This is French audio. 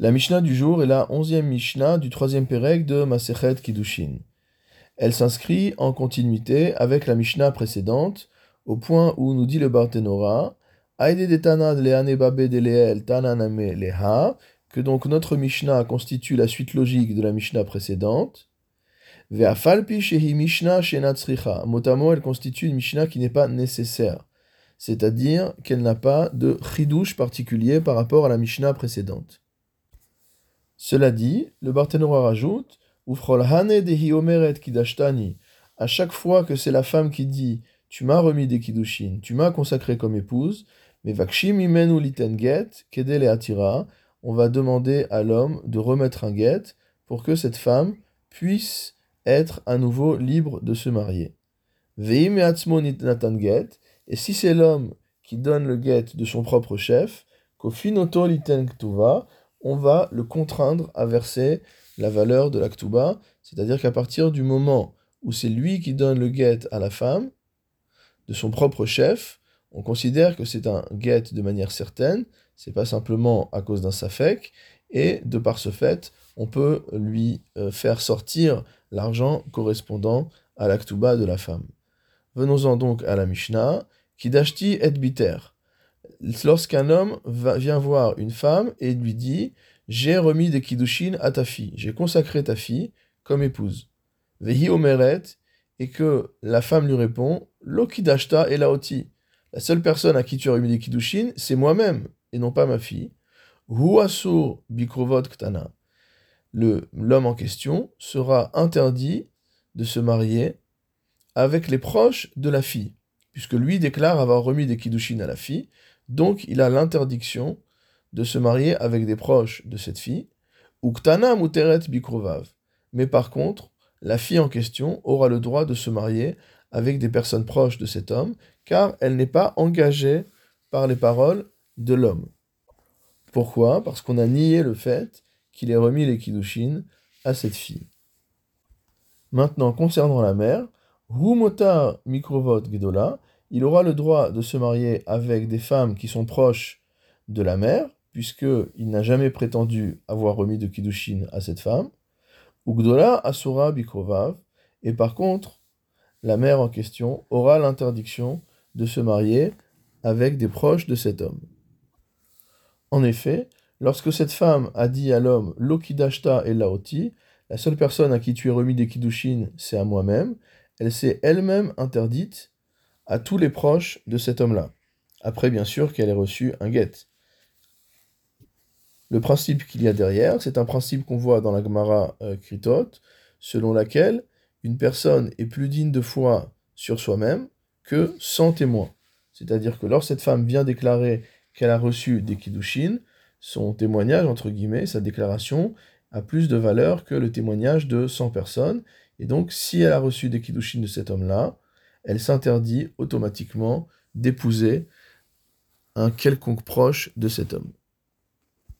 La Mishnah du jour est la onzième Mishnah du troisième Pérec de Masechet Kiddushin. Elle s'inscrit en continuité avec la Mishnah précédente, au point où nous dit le Barthénora, que donc notre Mishnah constitue la suite logique de la Mishnah précédente. Ve'afalpi shehi Mishnah. Motamo, elle constitue une Mishnah qui n'est pas nécessaire, c'est-à-dire qu'elle n'a pas de chidouche particulier par rapport à la Mishnah précédente. Cela dit, le Barthénora rajoute. À chaque fois que c'est la femme qui dit Tu m'as remis des kiddushin, tu m'as consacré comme épouse, mais kedele atira, on va demander à l'homme de remettre un get pour que cette femme puisse être à nouveau libre de se marier. Et si c'est l'homme qui donne le get de son propre chef, kofinoto on va le contraindre à verser la valeur de l'actuba, c'est-à-dire qu'à partir du moment où c'est lui qui donne le guet à la femme, de son propre chef, on considère que c'est un guet de manière certaine, c'est pas simplement à cause d'un safek, et de par ce fait, on peut lui euh, faire sortir l'argent correspondant à l'actuba de la femme. Venons-en donc à la Mishnah, Kidashti et biter lorsqu'un homme vient voir une femme et lui dit J'ai remis des kiddushin à ta fille, j'ai consacré ta fille comme épouse. Vehi omeret, et que la femme lui répond Lokidashta et laoti. La seule personne à qui tu as remis des kiddushin, c'est moi-même, et non pas ma fille. Huasu bikrovot ktana. L'homme en question sera interdit de se marier avec les proches de la fille, puisque lui déclare avoir remis des kiddushin à la fille, donc, il a l'interdiction de se marier avec des proches de cette fille, Bikrovav. Mais par contre, la fille en question aura le droit de se marier avec des personnes proches de cet homme, car elle n'est pas engagée par les paroles de l'homme. Pourquoi? Parce qu'on a nié le fait qu'il ait remis les Kiddushin à cette fille. Maintenant, concernant la mère, Humota Mikrovot Gedola, il aura le droit de se marier avec des femmes qui sont proches de la mère, puisqu'il n'a jamais prétendu avoir remis de Kiddushin à cette femme. Ugdola Asura Bikrovav, et par contre, la mère en question aura l'interdiction de se marier avec des proches de cet homme. En effet, lorsque cette femme a dit à l'homme Lokidashta et Laoti, la seule personne à qui tu es remis des Kiddushin, c'est à moi-même, elle s'est elle-même interdite à tous les proches de cet homme-là. Après, bien sûr, qu'elle ait reçu un guet. Le principe qu'il y a derrière, c'est un principe qu'on voit dans la Gemara euh, Kritot, selon laquelle une personne est plus digne de foi sur soi-même que sans témoin. C'est-à-dire que lorsque cette femme vient déclarer qu'elle a reçu des kiddushin, son témoignage, entre guillemets, sa déclaration, a plus de valeur que le témoignage de 100 personnes. Et donc, si elle a reçu des kiddushin de cet homme-là, elle s'interdit automatiquement d'épouser un quelconque proche de cet homme.